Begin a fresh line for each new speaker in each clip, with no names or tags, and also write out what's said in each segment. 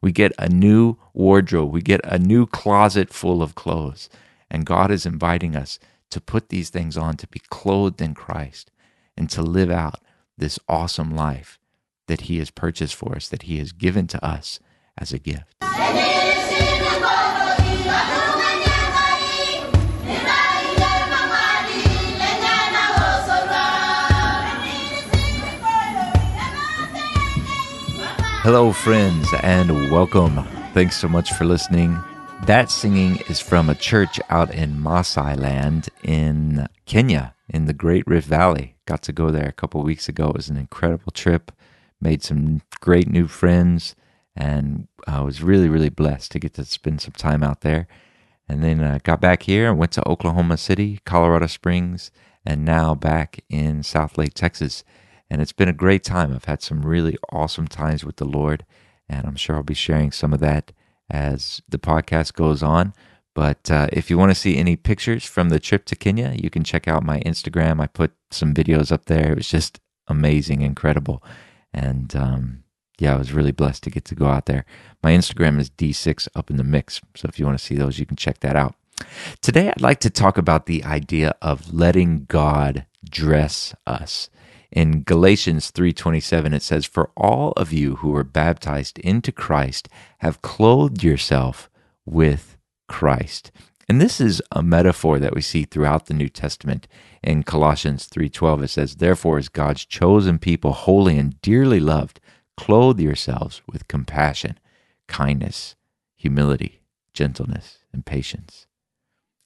We get a new wardrobe. We get a new closet full of clothes. And God is inviting us to put these things on, to be clothed in Christ, and to live out this awesome life that He has purchased for us, that He has given to us as a gift. Hello, friends, and welcome. Thanks so much for listening. That singing is from a church out in Maasai land in Kenya, in the Great Rift Valley. Got to go there a couple weeks ago. It was an incredible trip. Made some great new friends, and I was really, really blessed to get to spend some time out there. And then I got back here and went to Oklahoma City, Colorado Springs, and now back in Southlake, Texas and it's been a great time. I've had some really awesome times with the Lord, and I'm sure I'll be sharing some of that as the podcast goes on. But uh, if you want to see any pictures from the trip to Kenya, you can check out my Instagram. I put some videos up there. It was just amazing, incredible. And um, yeah, I was really blessed to get to go out there. My Instagram is D6 up in the mix. So if you want to see those, you can check that out. Today, I'd like to talk about the idea of letting God dress us. In Galatians 3:27 it says for all of you who were baptized into Christ have clothed yourself with Christ. And this is a metaphor that we see throughout the New Testament. In Colossians 3:12 it says therefore as God's chosen people holy and dearly loved clothe yourselves with compassion, kindness, humility, gentleness, and patience.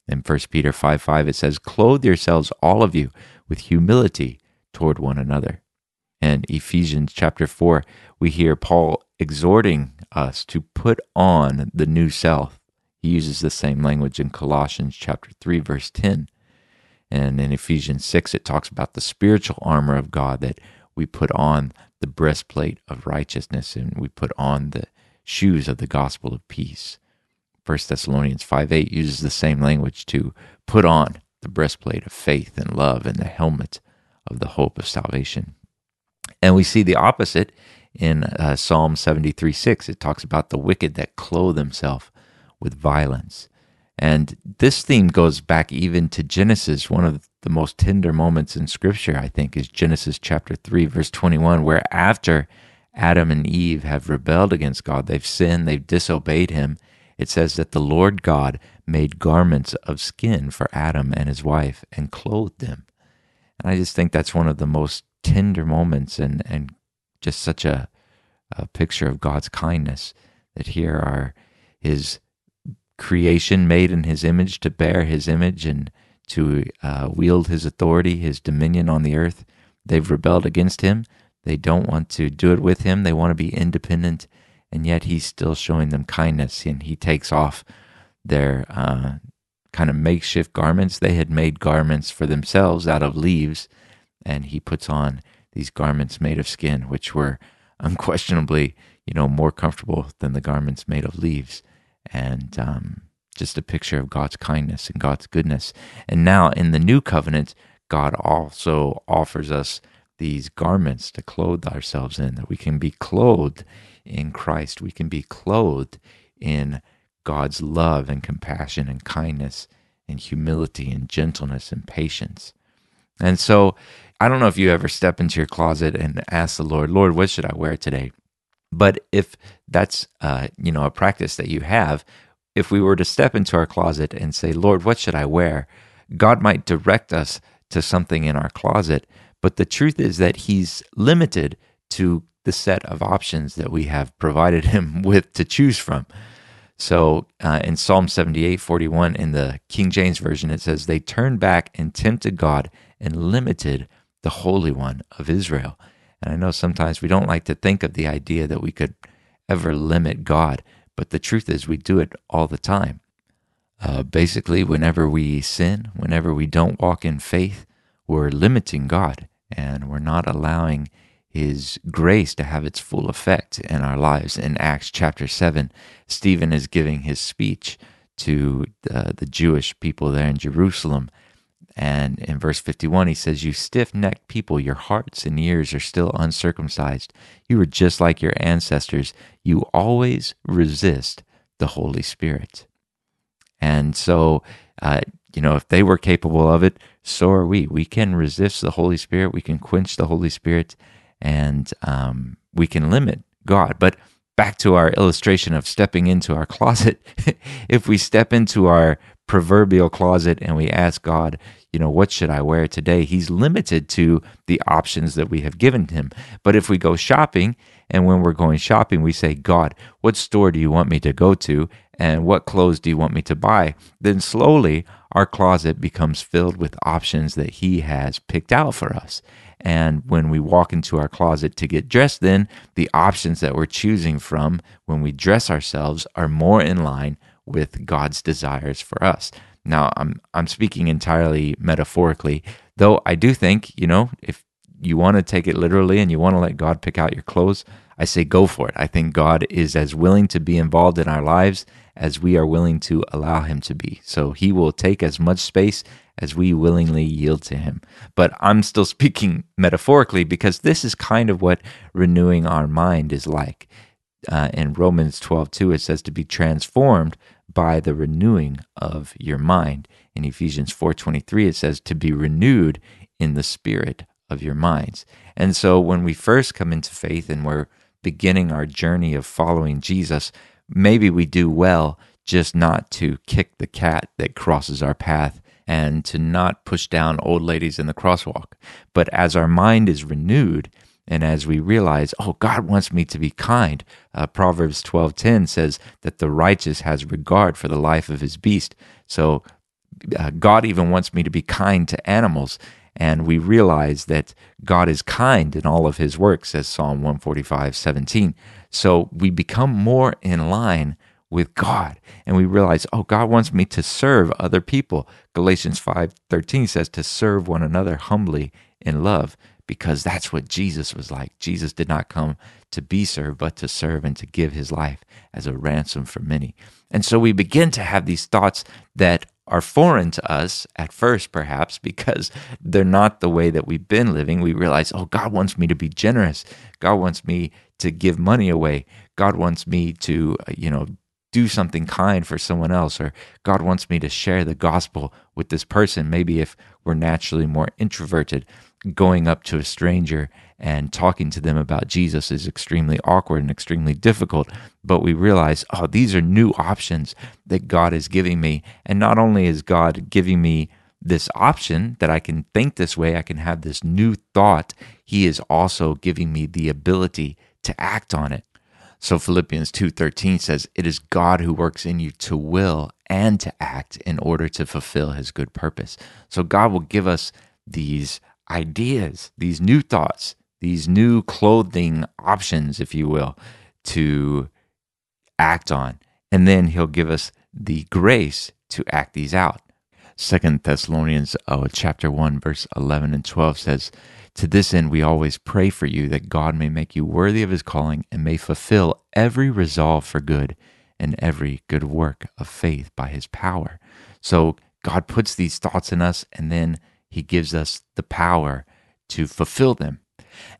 In 1 Peter 5 5, it says, Clothe yourselves, all of you, with humility toward one another. And Ephesians chapter 4, we hear Paul exhorting us to put on the new self. He uses the same language in Colossians chapter 3 verse 10. And in Ephesians 6 it talks about the spiritual armor of God that we put on the breastplate of righteousness and we put on the shoes of the gospel of peace. 1 Thessalonians 5 8 uses the same language to put on the breastplate of faith and love and the helmet of the hope of salvation. And we see the opposite in uh, Psalm 73 6. It talks about the wicked that clothe themselves with violence. And this theme goes back even to Genesis. One of the most tender moments in Scripture, I think, is Genesis chapter 3, verse 21, where after Adam and Eve have rebelled against God, they've sinned, they've disobeyed Him. It says that the Lord God made garments of skin for Adam and his wife and clothed them. And I just think that's one of the most tender moments and, and just such a, a picture of God's kindness that here are his creation made in his image to bear his image and to uh, wield his authority, his dominion on the earth. They've rebelled against him. They don't want to do it with him. They want to be independent. And yet he's still showing them kindness and he takes off their uh, kind of makeshift garments. They had made garments for themselves out of leaves, and he puts on these garments made of skin, which were unquestionably, you know, more comfortable than the garments made of leaves. And um, just a picture of God's kindness and God's goodness. And now in the new covenant, God also offers us these garments to clothe ourselves in, that we can be clothed in Christ. We can be clothed in God's love and compassion and kindness and humility and gentleness and patience. And so I don't know if you ever step into your closet and ask the Lord, Lord, what should I wear today? But if that's uh, you know a practice that you have, if we were to step into our closet and say, Lord, what should I wear? God might direct us to something in our closet, but the truth is that He's limited to the set of options that we have provided Him with to choose from. So uh, in Psalm 78 41, in the King James Version, it says, They turned back and tempted God and limited the Holy One of Israel. And I know sometimes we don't like to think of the idea that we could ever limit God, but the truth is we do it all the time. Uh, basically, whenever we sin, whenever we don't walk in faith, we're limiting God and we're not allowing his grace to have its full effect in our lives. In Acts chapter 7, Stephen is giving his speech to the, the Jewish people there in Jerusalem And in verse 51, he says, You stiff necked people, your hearts and ears are still uncircumcised. You are just like your ancestors. You always resist the Holy Spirit. And so, uh, you know, if they were capable of it, so are we. We can resist the Holy Spirit, we can quench the Holy Spirit, and um, we can limit God. But back to our illustration of stepping into our closet, if we step into our proverbial closet and we ask God, you know, what should I wear today? He's limited to the options that we have given him. But if we go shopping and when we're going shopping, we say, God, what store do you want me to go to? And what clothes do you want me to buy? Then slowly our closet becomes filled with options that he has picked out for us. And when we walk into our closet to get dressed, then the options that we're choosing from when we dress ourselves are more in line with God's desires for us. Now, I'm I'm speaking entirely metaphorically, though I do think, you know, if you want to take it literally and you want to let God pick out your clothes, I say go for it. I think God is as willing to be involved in our lives as we are willing to allow him to be. So he will take as much space as we willingly yield to him. But I'm still speaking metaphorically because this is kind of what renewing our mind is like. Uh, in Romans 12, 2, it says to be transformed by the renewing of your mind. In Ephesians 4:23 it says to be renewed in the spirit of your minds. And so when we first come into faith and we're beginning our journey of following Jesus, maybe we do well just not to kick the cat that crosses our path and to not push down old ladies in the crosswalk. But as our mind is renewed and as we realize, oh, God wants me to be kind, uh, Proverbs 12:10 says that the righteous has regard for the life of his beast. So uh, God even wants me to be kind to animals. And we realize that God is kind in all of his works, as Psalm 145, 17. So we become more in line with God. And we realize, oh, God wants me to serve other people. Galatians 5:13 says to serve one another humbly in love because that's what Jesus was like. Jesus did not come to be served, but to serve and to give his life as a ransom for many. And so we begin to have these thoughts that are foreign to us at first, perhaps, because they're not the way that we've been living. We realize, oh, God wants me to be generous. God wants me to give money away. God wants me to, uh, you know, do something kind for someone else, or God wants me to share the gospel with this person. Maybe if we're naturally more introverted, going up to a stranger and talking to them about Jesus is extremely awkward and extremely difficult. But we realize, oh, these are new options that God is giving me. And not only is God giving me this option that I can think this way, I can have this new thought, He is also giving me the ability to act on it. So Philippians 2:13 says, "It is God who works in you to will and to act in order to fulfill his good purpose." So God will give us these ideas, these new thoughts, these new clothing options, if you will, to act on. And then he'll give us the grace to act these out. Second Thessalonians uh, chapter 1 verse 11 and 12 says, "To this end we always pray for you that God may make you worthy of his calling and may fulfill every resolve for good and every good work of faith by his power." So God puts these thoughts in us and then he gives us the power to fulfill them.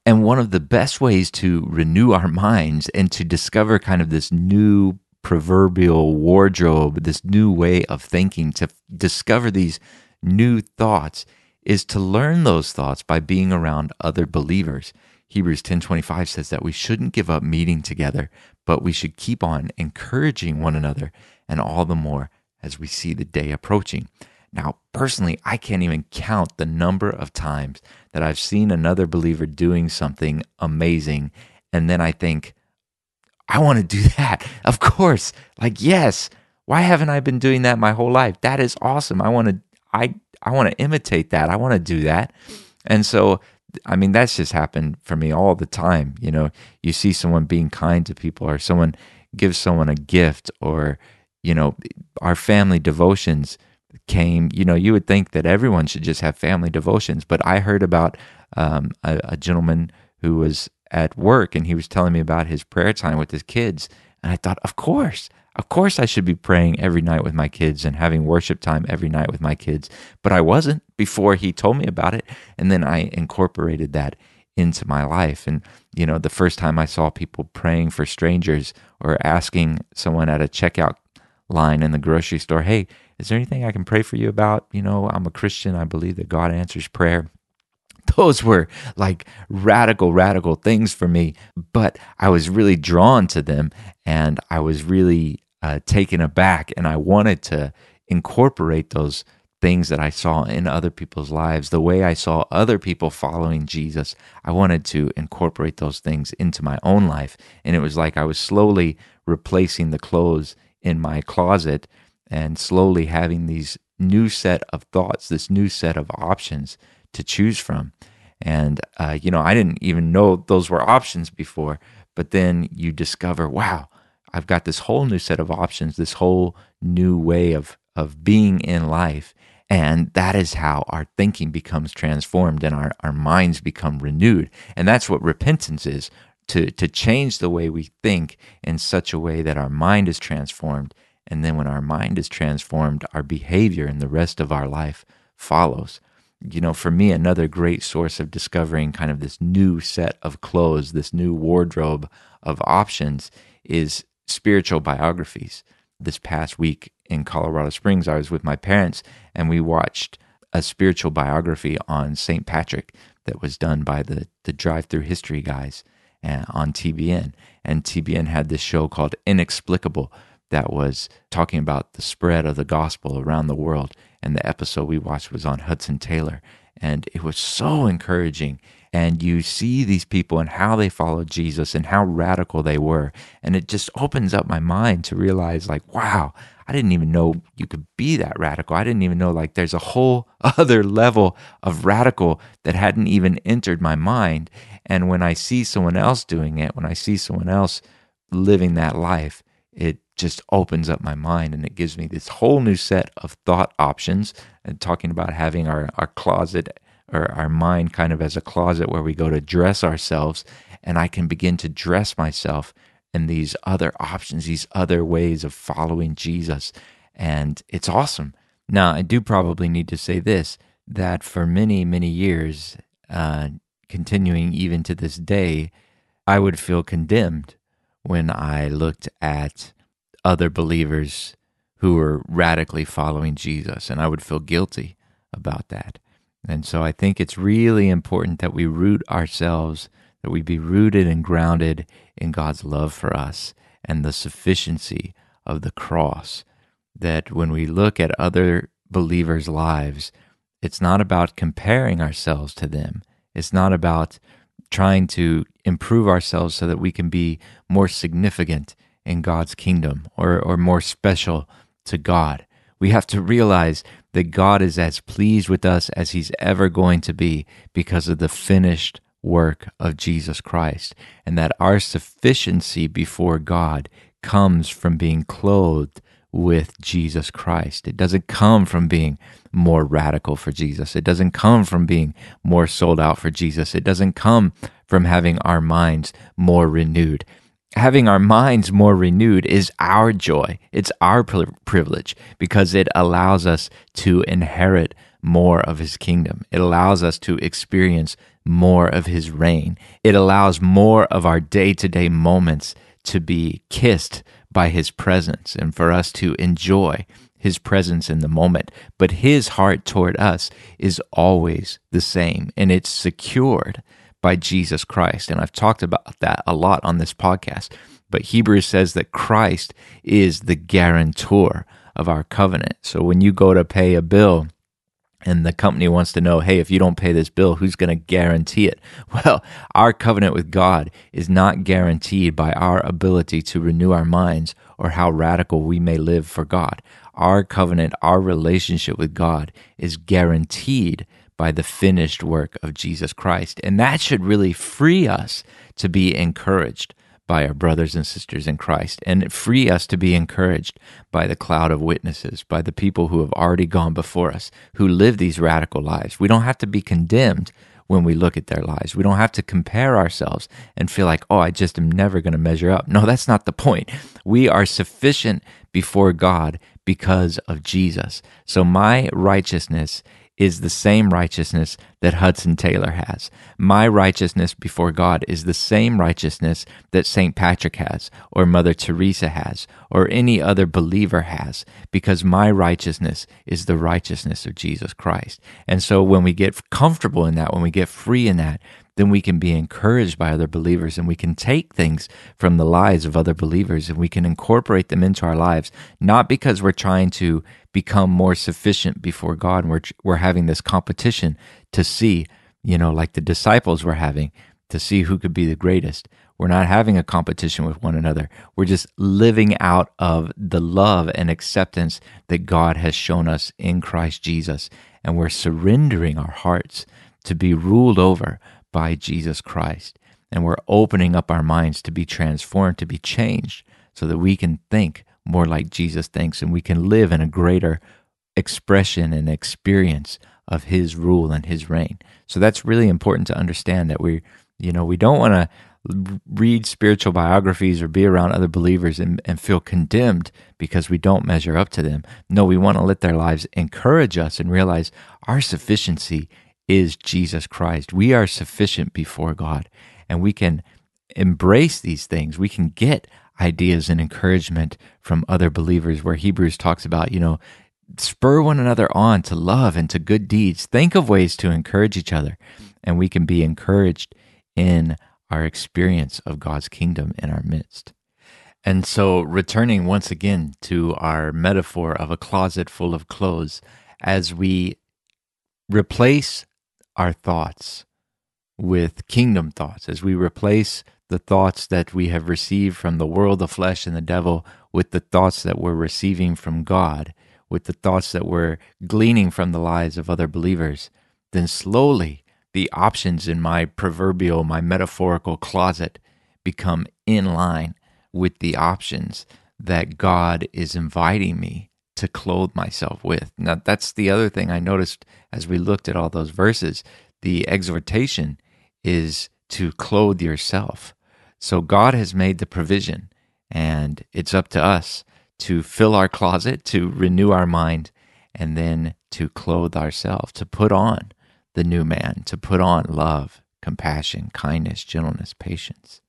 And one of the best ways to renew our minds and to discover kind of this new proverbial wardrobe, this new way of thinking, to discover these new thoughts is to learn those thoughts by being around other believers. Hebrews 10:25 says that we shouldn't give up meeting together, but we should keep on encouraging one another and all the more as we see the day approaching. Now, personally, I can't even count the number of times that I've seen another believer doing something amazing. And then I think, I want to do that. Of course. Like, yes. Why haven't I been doing that my whole life? That is awesome. I want to, I, I want to imitate that. I want to do that. And so, I mean, that's just happened for me all the time. You know, you see someone being kind to people or someone gives someone a gift or, you know, our family devotions came, you know, you would think that everyone should just have family devotions. But I heard about um, a, a gentleman who was at work and he was telling me about his prayer time with his kids. And I thought, of course, Of course, I should be praying every night with my kids and having worship time every night with my kids, but I wasn't before he told me about it. And then I incorporated that into my life. And, you know, the first time I saw people praying for strangers or asking someone at a checkout line in the grocery store, hey, is there anything I can pray for you about? You know, I'm a Christian. I believe that God answers prayer. Those were like radical, radical things for me, but I was really drawn to them and I was really uh, taken aback and I wanted to incorporate those things that I saw in other people's lives, the way I saw other people following Jesus. I wanted to incorporate those things into my own life. And it was like I was slowly replacing the clothes in my closet and slowly having these new set of thoughts, this new set of options to choose from. And, uh, you know, I didn't even know those were options before, but then you discover, wow, I've got this whole new set of options, this whole new way of, of being in life. And that is how our thinking becomes transformed and our, our minds become renewed. And that's what repentance is to, to change the way we think in such a way that our mind is transformed. And then when our mind is transformed, our behavior and the rest of our life follows. You know, for me, another great source of discovering kind of this new set of clothes, this new wardrobe of options is spiritual biographies. This past week in Colorado Springs, I was with my parents and we watched a spiritual biography on St. Patrick that was done by the, the Drive Thru History guys on TBN. And TBN had this show called Inexplicable that was talking about the spread of the gospel around the world. And the episode we watched was on Hudson Taylor. And it was so encouraging and you see these people and how they followed Jesus and how radical they were. And it just opens up my mind to realize, like, wow, I didn't even know you could be that radical. I didn't even know, like, there's a whole other level of radical that hadn't even entered my mind. And when I see someone else doing it, when I see someone else living that life, it just opens up my mind and it gives me this whole new set of thought options and talking about having our, our closet or our mind kind of as a closet where we go to dress ourselves and I can begin to dress myself in these other options, these other ways of following Jesus. And it's awesome. Now, I do probably need to say this that for many, many years, uh, continuing even to this day, I would feel condemned when I looked at other believers who were radically following Jesus, and I would feel guilty about that. And so I think it's really important that we root ourselves, that we be rooted and grounded in God's love for us and the sufficiency of the cross. That when we look at other believers' lives, it's not about comparing ourselves to them. It's not about trying to improve ourselves so that we can be more significant in God's kingdom or, or more special to God. We have to realize that God is as pleased with us as He's ever going to be because of the finished work of Jesus Christ, and that our sufficiency before God comes from being clothed with Jesus Christ. It doesn't come from being more radical for Jesus. It doesn't come from being more sold out for Jesus. It doesn't come from having our minds more renewed having our minds more renewed is our joy. It's our privilege because it allows us to inherit more of his kingdom. It allows us to experience more of his reign. It allows more of our day to day moments to be kissed by his presence and for us to enjoy his presence in the moment. But his heart toward us is always the same and it's secured by Jesus Christ. And I've talked about that a lot on this podcast. But Hebrews says that Christ is the guarantor of our covenant. So when you go to pay a bill, and the company wants to know, hey, if you don't pay this bill, who's going to guarantee it? Well, our covenant with God is not guaranteed by our ability to renew our minds or how radical we may live for God. Our covenant, our relationship with God is guaranteed by the finished work of Jesus Christ. And that should really free us to be encouraged by our brothers and sisters in Christ and free us to be encouraged by the cloud of witnesses, by the people who have already gone before us, who live these radical lives. We don't have to be condemned when we look at their lives. We don't have to compare ourselves and feel like, oh, I just am never going to measure up. No, that's not the point. We are sufficient before God because of Jesus. So my righteousness is the same righteousness that Hudson Taylor has. My righteousness before God is the same righteousness that St. Patrick has, or Mother Teresa has, or any other believer has, because my righteousness is the righteousness of Jesus Christ. And so when we get comfortable in that, when we get free in that, then we can be encouraged by other believers and we can take things from the lives of other believers and we can incorporate them into our lives, not because we're trying to become more sufficient before God and we're, we're having this competition to see, you know, like the disciples were having to see who could be the greatest. We're not having a competition with one another. We're just living out of the love and acceptance that God has shown us in Christ Jesus. And we're surrendering our hearts to be ruled over by Jesus Christ. And we're opening up our minds to be transformed, to be changed, so that we can think more like Jesus thinks and we can live in a greater expression and experience of his rule and his reign. So that's really important to understand that we, you know, we don't want to read spiritual biographies or be around other believers and, and feel condemned because we don't measure up to them. No, we want to let their lives encourage us and realize our sufficiency is Jesus Christ. We are sufficient before God and we can embrace these things. We can get ideas and encouragement from other believers where Hebrews talks about, you know, spur one another on to love and to good deeds. Think of ways to encourage each other and we can be encouraged in our experience of God's kingdom in our midst. And so, returning once again to our metaphor of a closet full of clothes, as we replace our thoughts with kingdom thoughts, as we replace the thoughts that we have received from the world, the flesh, and the devil with the thoughts that we're receiving from God, with the thoughts that we're gleaning from the lives of other believers, then slowly the options in my proverbial, my metaphorical closet become in line with the options that God is inviting me to clothe myself with. Now, that's the other thing I noticed as we looked at all those verses. The exhortation is to clothe yourself. So God has made the provision, and it's up to us to fill our closet, to renew our mind, and then to clothe ourselves, to put on the new man, to put on love, compassion, kindness, gentleness, patience.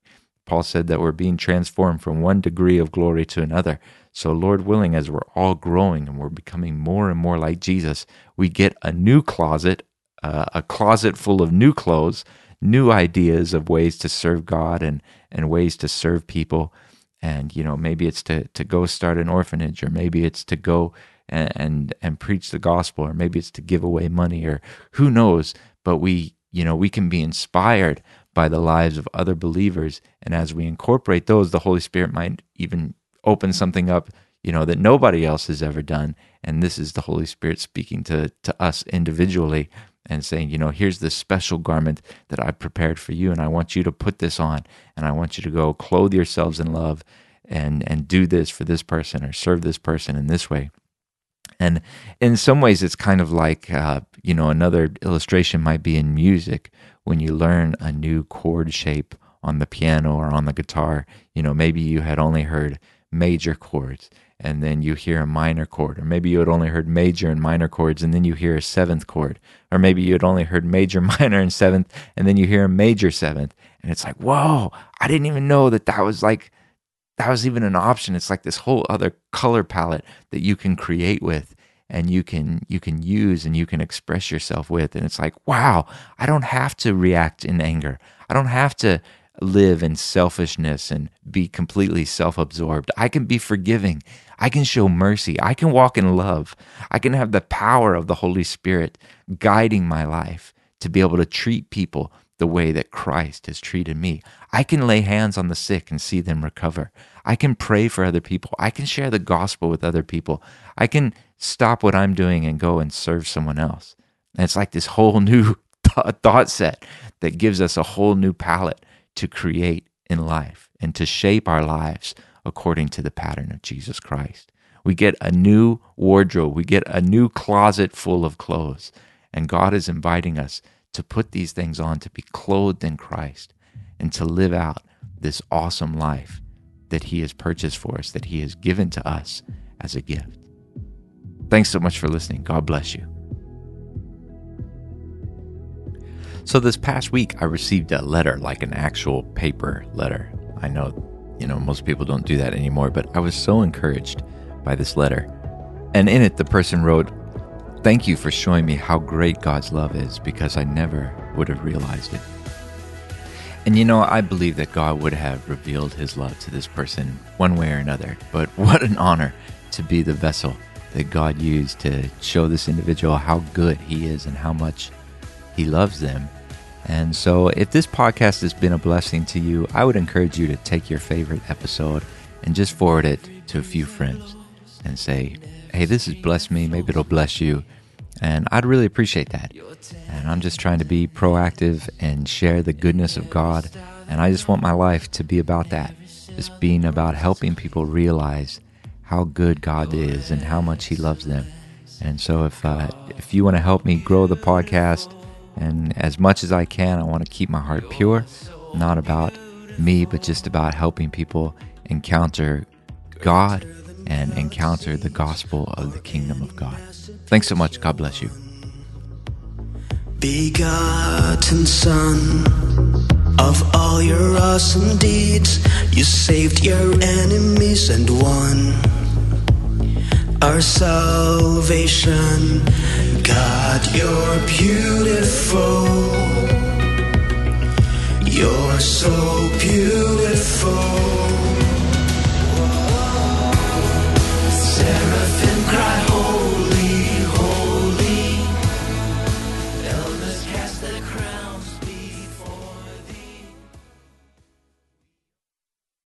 Paul said that we're being transformed from one degree of glory to another. So, Lord willing, as we're all growing and we're becoming more and more like Jesus, we get a new closet, uh, a closet full of new clothes, new ideas of ways to serve God and, and ways to serve people. And, you know, maybe it's to, to go start an orphanage, or maybe it's to go and, and, and preach the gospel, or maybe it's to give away money, or who knows. But we, you know, we can be inspired by the lives of other believers. And as we incorporate those, the Holy Spirit might even open something up, you know, that nobody else has ever done. And this is the Holy Spirit speaking to, to us individually and saying, you know, here's this special garment that I've prepared for you, and I want you to put this on, and I want you to go clothe yourselves in love and and do this for this person or serve this person in this way. And in some ways, it's kind of like, uh, you know, another illustration might be in music when you learn a new chord shape on the piano or on the guitar. You know, maybe you had only heard major chords and then you hear a minor chord, or maybe you had only heard major and minor chords and then you hear a seventh chord, or maybe you had only heard major, minor, and seventh, and then you hear a major seventh, and it's like, whoa, I didn't even know that that was like that was even an option. It's like this whole other color palette that you can create with and you can you can use and you can express yourself with and it's like wow i don't have to react in anger i don't have to live in selfishness and be completely self-absorbed i can be forgiving i can show mercy i can walk in love i can have the power of the holy spirit guiding my life to be able to treat people the way that Christ has treated me. I can lay hands on the sick and see them recover. I can pray for other people. I can share the gospel with other people. I can stop what I'm doing and go and serve someone else. And it's like this whole new thought set that gives us a whole new palette to create in life and to shape our lives according to the pattern of Jesus Christ. We get a new wardrobe, we get a new closet full of clothes. And God is inviting us to put these things on, to be clothed in Christ, and to live out this awesome life that He has purchased for us, that He has given to us as a gift. Thanks so much for listening. God bless you. So, this past week, I received a letter, like an actual paper letter. I know, you know, most people don't do that anymore, but I was so encouraged by this letter. And in it, the person wrote, Thank you for showing me how great God's love is because I never would have realized it. And you know, I believe that God would have revealed his love to this person one way or another. But what an honor to be the vessel that God used to show this individual how good he is and how much he loves them. And so, if this podcast has been a blessing to you, I would encourage you to take your favorite episode and just forward it to a few friends and say, hey, this has blessed me. Maybe it'll bless you. And I'd really appreciate that. And I'm just trying to be proactive and share the goodness of God. And I just want my life to be about that. Just being about helping people realize how good God is and how much He loves them. And so if uh, if you want to help me grow the podcast, and as much as I can, I want to keep my heart pure, not about me, but just about helping people encounter God and encounter the gospel of the kingdom of God. Thanks so much. God bless you.
Begotten Son of all your awesome deeds, you saved your enemies and won our salvation. God, you're beautiful. You're so beautiful. Seraphim cry.